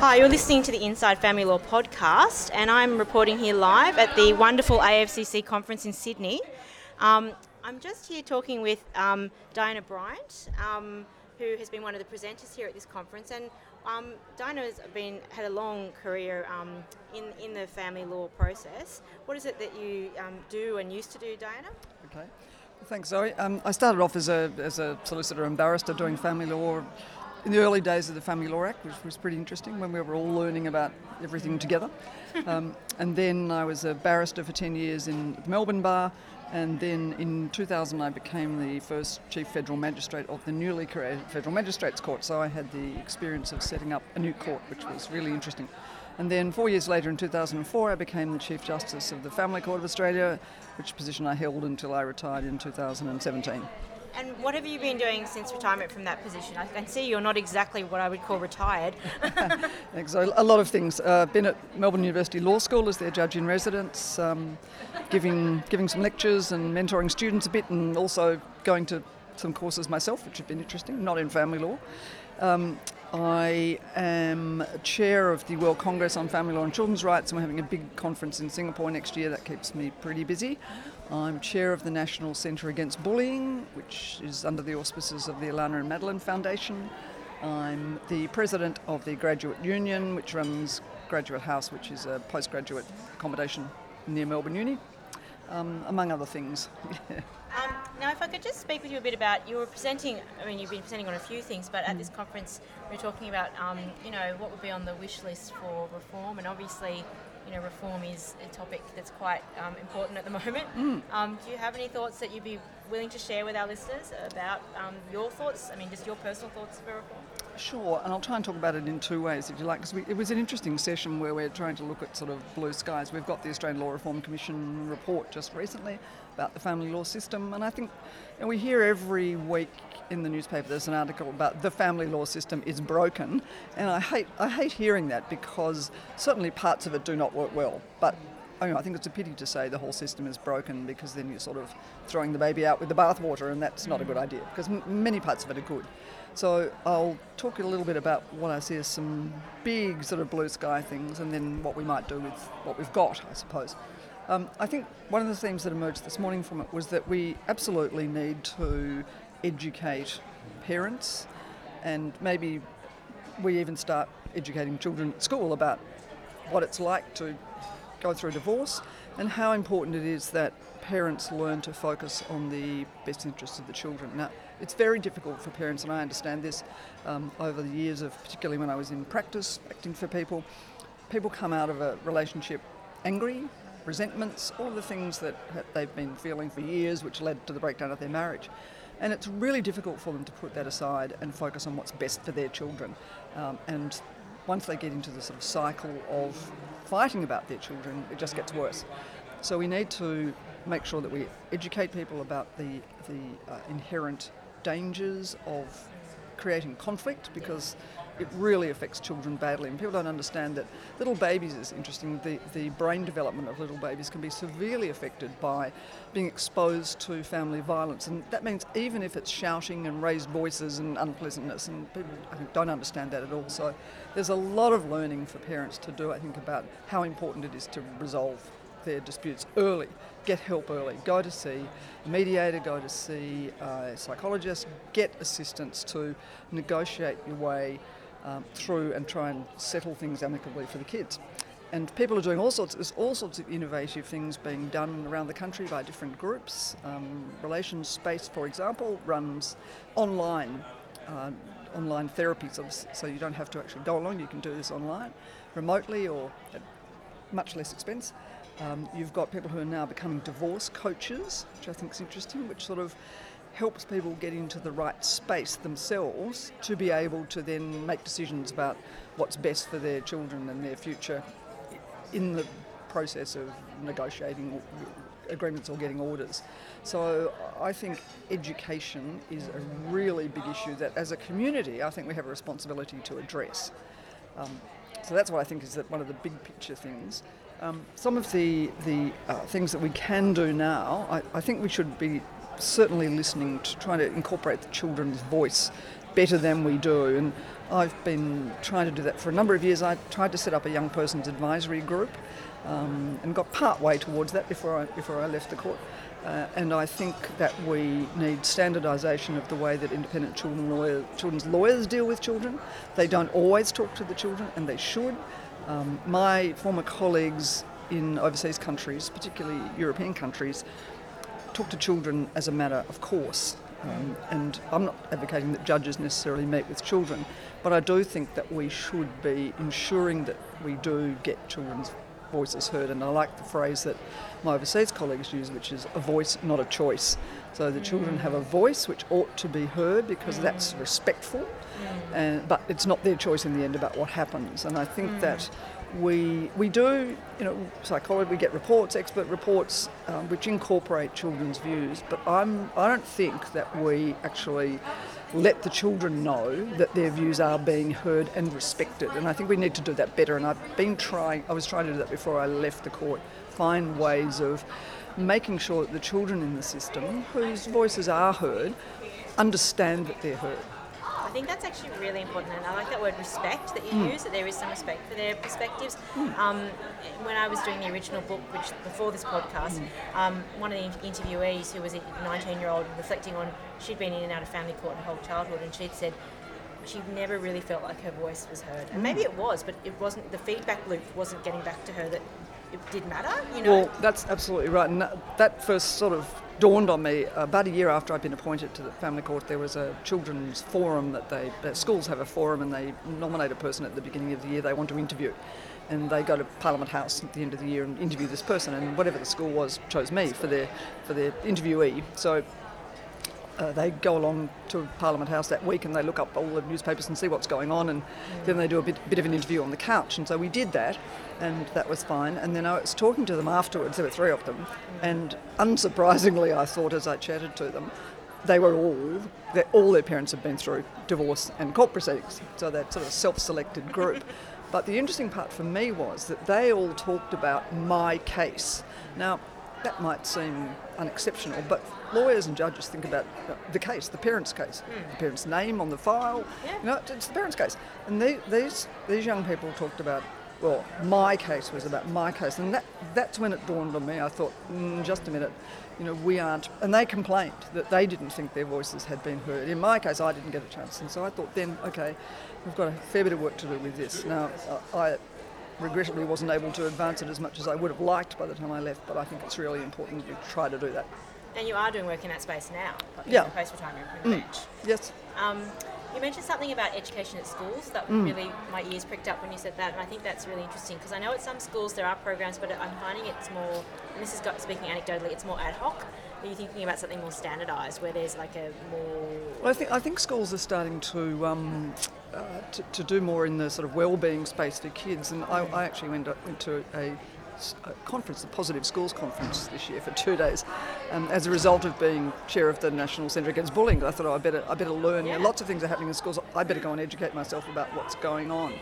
Hi, you're listening to the Inside Family Law podcast, and I'm reporting here live at the wonderful AFCC conference in Sydney. Um, I'm just here talking with um, Diana Bryant, um, who has been one of the presenters here at this conference, and um, Diana has been had a long career um, in in the family law process. What is it that you um, do and used to do, Diana? Okay. Thanks, Zoe. I started off as a, as a solicitor and barrister doing family law in the early days of the Family Law Act, which was pretty interesting when we were all learning about everything together. Um, and then I was a barrister for 10 years in the Melbourne Bar. And then in 2000, I became the first Chief Federal Magistrate of the newly created Federal Magistrates Court. So I had the experience of setting up a new court, which was really interesting. And then four years later, in 2004, I became the Chief Justice of the Family Court of Australia, which position I held until I retired in 2017. And what have you been doing since retirement from that position? I can see you're not exactly what I would call retired. a lot of things. Uh, been at Melbourne University Law School as their judge in residence, um, giving giving some lectures and mentoring students a bit, and also going to some courses myself, which have been interesting. Not in family law. Um, I am chair of the World Congress on Family Law and Children's Rights, and we're having a big conference in Singapore next year. That keeps me pretty busy. I'm chair of the National Centre Against Bullying, which is under the auspices of the Alannah and Madeline Foundation. I'm the president of the Graduate Union, which runs Graduate House, which is a postgraduate accommodation near Melbourne Uni, um, among other things. Um, now, if I could just speak with you a bit about you were presenting. I mean, you've been presenting on a few things, but at this conference, we are talking about, um, you know, what would be on the wish list for reform, and obviously, you know, reform is a topic that's quite um, important at the moment. Mm. Um, do you have any thoughts that you'd be willing to share with our listeners about um, your thoughts? I mean, just your personal thoughts for reform. Sure, and I'll try and talk about it in two ways, if you like, because it was an interesting session where we're trying to look at sort of blue skies. We've got the Australian Law Reform Commission report just recently about the family law system, and I think and we hear every week in the newspaper there's an article about the family law system is broken, and I hate I hate hearing that because certainly parts of it do not work well, but I, mean, I think it's a pity to say the whole system is broken because then you're sort of throwing the baby out with the bathwater, and that's not a good idea because m- many parts of it are good. So I'll talk a little bit about what I see as some big sort of blue sky things, and then what we might do with what we've got, I suppose. Um, I think one of the themes that emerged this morning from it was that we absolutely need to educate parents, and maybe we even start educating children at school about what it's like to go through divorce and how important it is that parents learn to focus on the best interests of the children. Now, it's very difficult for parents, and I understand this um, over the years of particularly when I was in practice acting for people. People come out of a relationship angry, resentments, all the things that they've been feeling for years, which led to the breakdown of their marriage. And it's really difficult for them to put that aside and focus on what's best for their children. Um, and once they get into the sort of cycle of fighting about their children, it just gets worse. So we need to make sure that we educate people about the, the uh, inherent dangers of creating conflict because it really affects children badly. And people don't understand that little babies is interesting. The, the brain development of little babies can be severely affected by being exposed to family violence. And that means even if it's shouting and raised voices and unpleasantness, and people I think, don't understand that at all. So there's a lot of learning for parents to do, I think, about how important it is to resolve their disputes early. Get help early. Go to see a mediator, go to see a psychologist, get assistance to negotiate your way um, through and try and settle things amicably for the kids. And people are doing all sorts, there's all sorts of innovative things being done around the country by different groups. Um, Relations Space, for example, runs online, uh, online therapy, so, so you don't have to actually go along, you can do this online, remotely or at much less expense. Um, you've got people who are now becoming divorce coaches, which I think is interesting, which sort of helps people get into the right space themselves to be able to then make decisions about what's best for their children and their future in the process of negotiating agreements or getting orders. So I think education is a really big issue that as a community I think we have a responsibility to address. Um, so that's what I think is that one of the big picture things. Um, some of the, the uh, things that we can do now, I, I think we should be certainly listening to trying to incorporate the children's voice better than we do. And I've been trying to do that for a number of years. I tried to set up a young person's advisory group um, and got part way towards that before I, before I left the court. Uh, and I think that we need standardisation of the way that independent children lawyer, children's lawyers deal with children. They don't always talk to the children, and they should. Um, my former colleagues in overseas countries, particularly European countries, talk to children as a matter of course. Um, and I'm not advocating that judges necessarily meet with children, but I do think that we should be ensuring that we do get children's voices heard. And I like the phrase that my overseas colleagues use, which is a voice, not a choice. So the children have a voice which ought to be heard because that's respectful, and, but it's not their choice in the end about what happens. And I think that we we do, you know, psychology. We get reports, expert reports, um, which incorporate children's views. But I'm I don't think that we actually let the children know that their views are being heard and respected. And I think we need to do that better. And I've been trying. I was trying to do that before I left the court. Find ways of making sure that the children in the system, whose voices are heard, understand that they're heard. I think that's actually really important, and I like that word respect that you use. That there is some respect for their perspectives. Um, when I was doing the original book, which before this podcast, um, one of the interviewees who was a 19-year-old reflecting on she'd been in and out of family court her whole childhood, and she'd said she never really felt like her voice was heard, and maybe it was, but it wasn't. The feedback loop wasn't getting back to her that it did matter. You know. Well, that's absolutely right. And that, first sort of dawned on me about a year after I'd been appointed to the family court. There was a children's forum that they, that schools have a forum and they nominate a person at the beginning of the year they want to interview. And they go to Parliament House at the end of the year and interview this person. And whatever the school was, chose me for their, for their interviewee. So uh, they go along to Parliament House that week and they look up all the newspapers and see what's going on, and then they do a bit, bit of an interview on the couch. And so we did that, and that was fine. And then I was talking to them afterwards. There were three of them, and unsurprisingly, I thought as I chatted to them, they were all all their parents had been through divorce and court proceedings. So that sort of self-selected group. But the interesting part for me was that they all talked about my case. Now, that might seem unexceptional, but lawyers and judges think about the case, the parent's case, the parent's name on the file. Yeah. You know, it's the parent's case. And the, these these young people talked about, well, my case was about my case, and that that's when it dawned on me. I thought, mm, just a minute, you know, we aren't, and they complained that they didn't think their voices had been heard. In my case, I didn't get a chance, and so I thought, then, okay, we've got a fair bit of work to do with this. Now, I regrettably wasn't able to advance it as much as I would have liked by the time I left, but I think it's really important that you try to do that. and you are doing work in that space now, Yeah. in the bench. Yes. Um, you mentioned something about education at schools that Mm. really my ears pricked up when you said that, and I think that's really interesting because I know at some schools there are programs, but I'm finding it's more, and this is got, speaking anecdotally, it's more ad hoc. Are you thinking about something more standardised where there's like a more Well, I think I think schools are starting to, um, uh, to to do more in the sort of well-being space for kids, and I, I actually went, went to a conference, the Positive Schools Conference this year for two days, um, as a result of being chair of the National Centre Against Bullying. I thought oh, I better I better learn. Yeah. Lots of things are happening in schools. I better go and educate myself about what's going on.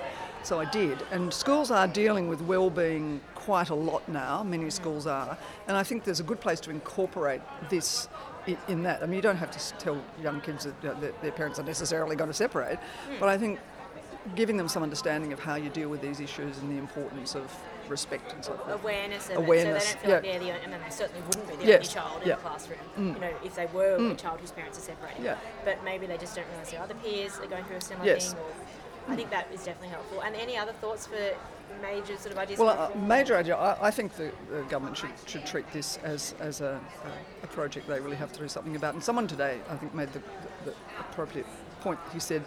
So I did, and schools are dealing with well-being quite a lot now. Many schools are, and I think there's a good place to incorporate this in that. I mean, you don't have to tell young kids that, you know, that their parents are necessarily going to separate, hmm. but I think giving them some understanding of how you deal with these issues and the importance of respect and so forth. awareness of Awareness, it, so they don't feel yeah. like they're the only, I mean, they certainly wouldn't be the Yes, only child in yeah. the classroom. Mm. You know, if they were a mm. child whose parents are separating. Yeah. But maybe they just don't realise their other peers are going through a similar Yes. thing. Or, I think that is definitely helpful. And any other thoughts for major sort of ideas? Well, uh, major idea. I, I think the, the government should, should treat this as, as a, a, a project they really have to do something about. And someone today, I think, made the, the, the appropriate point. He said,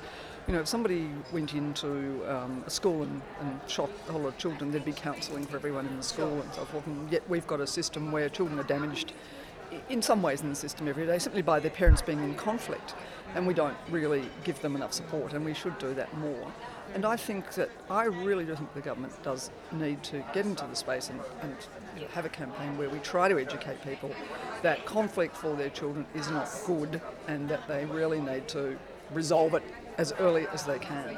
you know, if somebody went into um, a school and, and shot a whole lot of children, there'd be counselling for everyone in the school and so forth. And yet we've got a system where children are damaged in some ways in the system every day, simply by their parents being in conflict. And we don't really give them enough support, and we should do that more. And I think that I really do think the government does need to get into the space and, and have a campaign where we try to educate people that conflict for their children is not good and that they really need to resolve it as early as they can.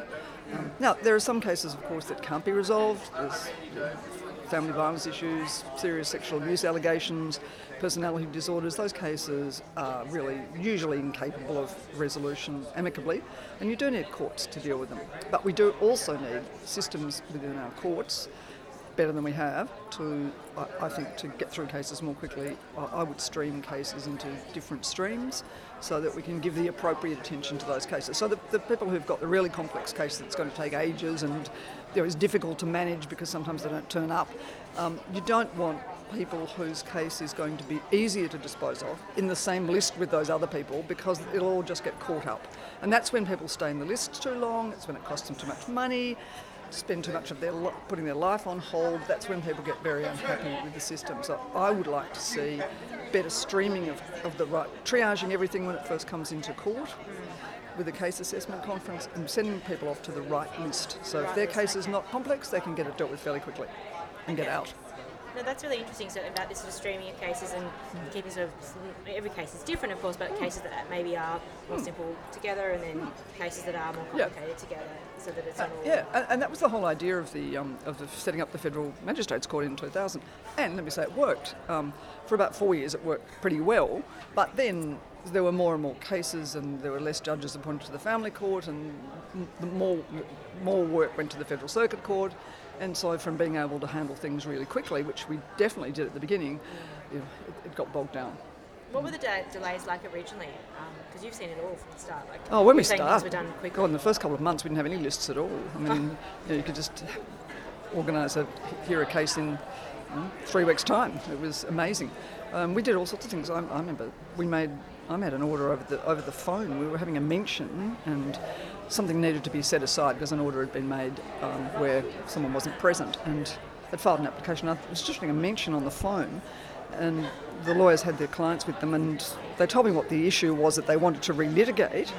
Um, now, there are some cases, of course, that can't be resolved. There's family violence issues, serious sexual abuse allegations, personality disorders, those cases are really usually incapable of resolution amicably, and you do need courts to deal with them. But we do also need systems within our courts better than we have to, I, think, to get through cases more quickly. I, I would stream cases into different streams so that we can give the appropriate attention to those cases. So the, the people who've got the really complex case that's going to take ages and know, is difficult to manage because sometimes they don't turn up, um, you don't want people whose case is going to be easier to dispose of in the same list with those other people because it'll all just get caught up. And that's when people stay in the list too long, it's when it costs them too much money, spend too much of their putting their life on hold. That's when people get very unhappy with the system. So I would like to see better streaming of, of the right, triaging everything when it first comes into court with a case assessment conference and sending people off to the right list. So if their case is not complex, they can get it dealt with fairly quickly and get out. No, that's really interesting. So about this sort of streaming of cases and keeping sort of every case is different, of course, but cases that maybe are more simple together, and then cases that are more complicated yeah. together, so that it's not all. Yeah, and, and, that was the whole idea of the um, of the setting up the federal magistrates court in 2000. And let me say, it worked. Um, for about four years, it worked pretty well. But then there were more and more cases, and there were less judges appointed to the family court, and more more work went to the federal circuit court. And so, from being able to handle things really quickly, which we definitely did at the beginning, it, it, got bogged down. What were the de- delays like originally? Because um, you've seen it all from the start. Like, oh, when we started, were done quickly. God, in the first couple of months, we didn't have any lists at all. I mean, you, know, you could just organise a hear a case in you know, three weeks' time. It was amazing. Um, we did all sorts of things. I, I remember we made I made an order over the over the phone. We were having a mention, and something needed to be set aside because an order had been made um, where someone wasn't present and had filed an application. I was just having a mention on the phone, and the lawyers had their clients with them, and they told me what the issue was that they wanted to relitigate.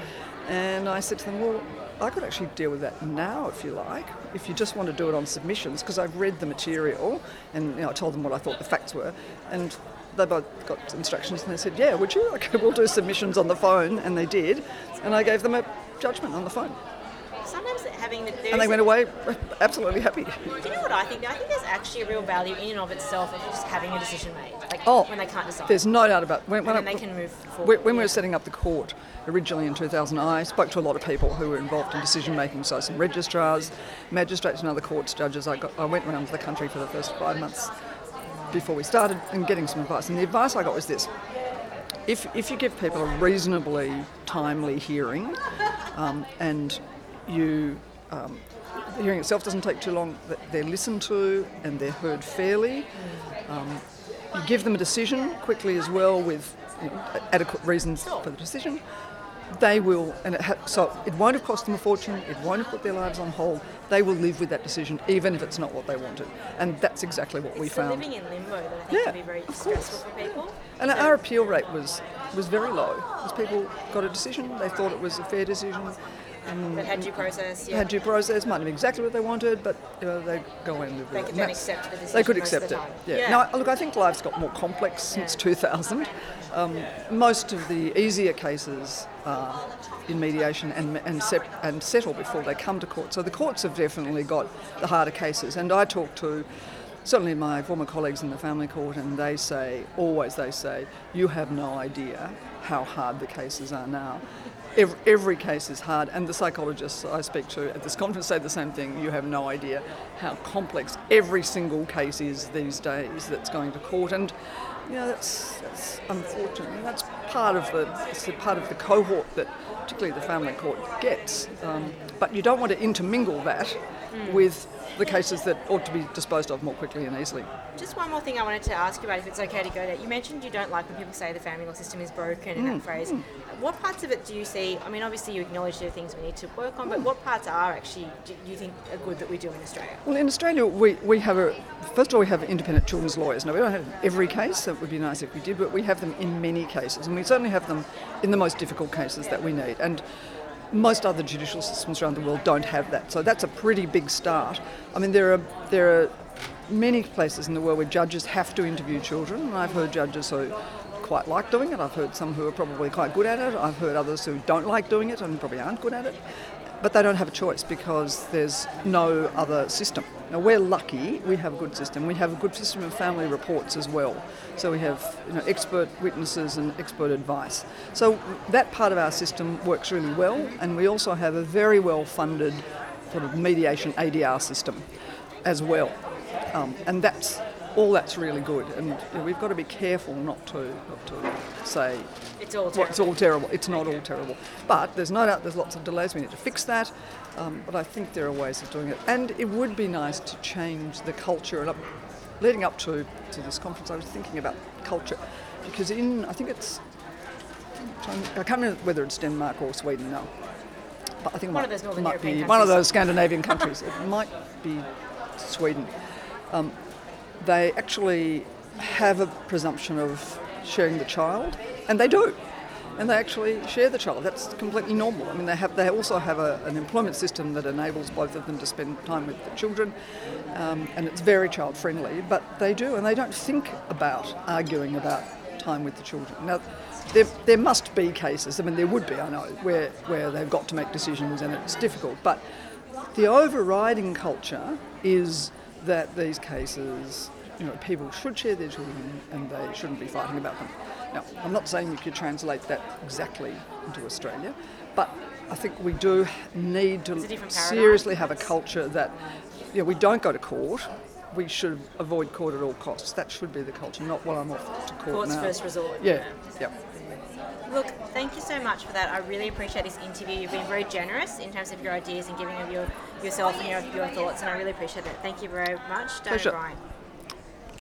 And I said to them, well, I could actually deal with that now if you like, if you just want to do it on submissions, because I've read the material and you know, I told them what I thought the facts were. And they both got instructions and they said, Yeah, would you? Okay, we'll do submissions on the phone. And they did. And I gave them a judgment on the phone. Sometimes having the. And they went away absolutely happy. Do you know what I think? I think there's actually a real value in and of itself of just having a decision made. Like oh, when they can't decide. There's no doubt about when, when, I, they can move forward. When, we were setting up the court originally in 2000, I spoke to a lot of people who were involved in decision making. So some registrars, magistrates, and other courts judges. I, got, I went around the country for the first five months before we started and getting some advice. And the advice I got was this if, if you give people a reasonably timely hearing um, and you um, the hearing itself doesn't take too long, they're listened to and they're heard fairly. Um, you give them a decision quickly as well with you know, adequate reasons for the decision they will, and it ha- so it won't have cost them a fortune, it won't have put their lives on hold. They will live with that decision, even if it's not what they wanted. And that's exactly what it's we found. living in limbo that I think yeah, can be very stressful for people. And so our appeal rate was, was very low, because people got a decision, they thought it was a fair decision. And that had due process. Yeah. Had due process, might not be exactly what they wanted, but you know, they go away and they with. They could then accept the decision. They could accept it. Yeah. yeah. Now, look, I think life's got more complex since 2000. Um, most of the easier cases are in mediation and, and, sep- and settle before they come to court. So the courts have definitely got the harder cases. And I talk to certainly my former colleagues in the family court, and they say, always they say, you have no idea how hard the cases are now. Every, every, case is hard, and the psychologists I speak to at this conference say the same thing. You have no idea how complex every single case is these days that's going to court, and you know that's, that's unfortunate. That's part of the it's part of the cohort that, particularly the family court, gets. Um, but you don't want to intermingle that mm. with the cases that ought to be disposed of more quickly and easily. Just one more thing I wanted to ask you about, if it's okay to go there. You mentioned you don't like when people say the family law system is broken in mm. that phrase. Mm. What parts of it do you see? I mean, obviously you acknowledge there are things we need to work on, but mm. what parts are actually do you think are good that we do in Australia? Well, in Australia, we, we have a first of all we have independent children's lawyers. Now we don't have every case. So it would be nice if we did, but we have them in many cases, and we certainly have them in the most difficult cases that we need. And most other judicial systems around the world don't have that. So that's a pretty big start. I mean, there are there are many places in the world where judges have to interview children, and I've heard judges who quite like doing it. I've heard some who are probably quite good at it. I've heard others who don't like doing it and probably aren't good at it. But they don't have a choice because there's no other system. Now we're lucky; we have a good system. We have a good system of family reports as well. So we have you know, expert witnesses and expert advice. So that part of our system works really well, and we also have a very well funded sort of mediation ADR system as well, um, and that's all that's really good. And you know, we've got to be careful not to not to say It's all well, terrible. it's all terrible. It's not all terrible. But there's no doubt there's lots of delays. We need to fix that. Um, but I think there are ways of doing it. And it would be nice to change the culture. And up, leading up to, to this conference, I was thinking about culture. Because in, I think it's, I can't remember whether it's Denmark or Sweden now. But I think One might, of those Northern might European be one of those Scandinavian countries. It might be Sweden. Um, they actually have a presumption of sharing the child, and they do. And they actually share the child. That's completely normal. I mean, they have. They also have a, an employment system that enables both of them to spend time with the children, um, and it's very child friendly. But they do, and they don't think about arguing about time with the children. Now, there, there must be cases. I mean, there would be. I know where where they've got to make decisions, and it's difficult. But the overriding culture is that these cases, you know, people should share their children and they shouldn't be fighting about them. Now, I'm not saying you could translate that exactly into Australia, but I think we do need to It's a different paradigm. seriously have a culture that, you know, we don't go to court. We should avoid court at all costs. That should be the culture, not well, I'm off to court Court's now. first resort. Yeah, yeah. Look, thank you so much for that. I really appreciate this interview. You've been very generous in terms of your ideas and giving of your yourself and your, your thoughts, and I really appreciate that. Thank you very much, Pleasure. Bryan.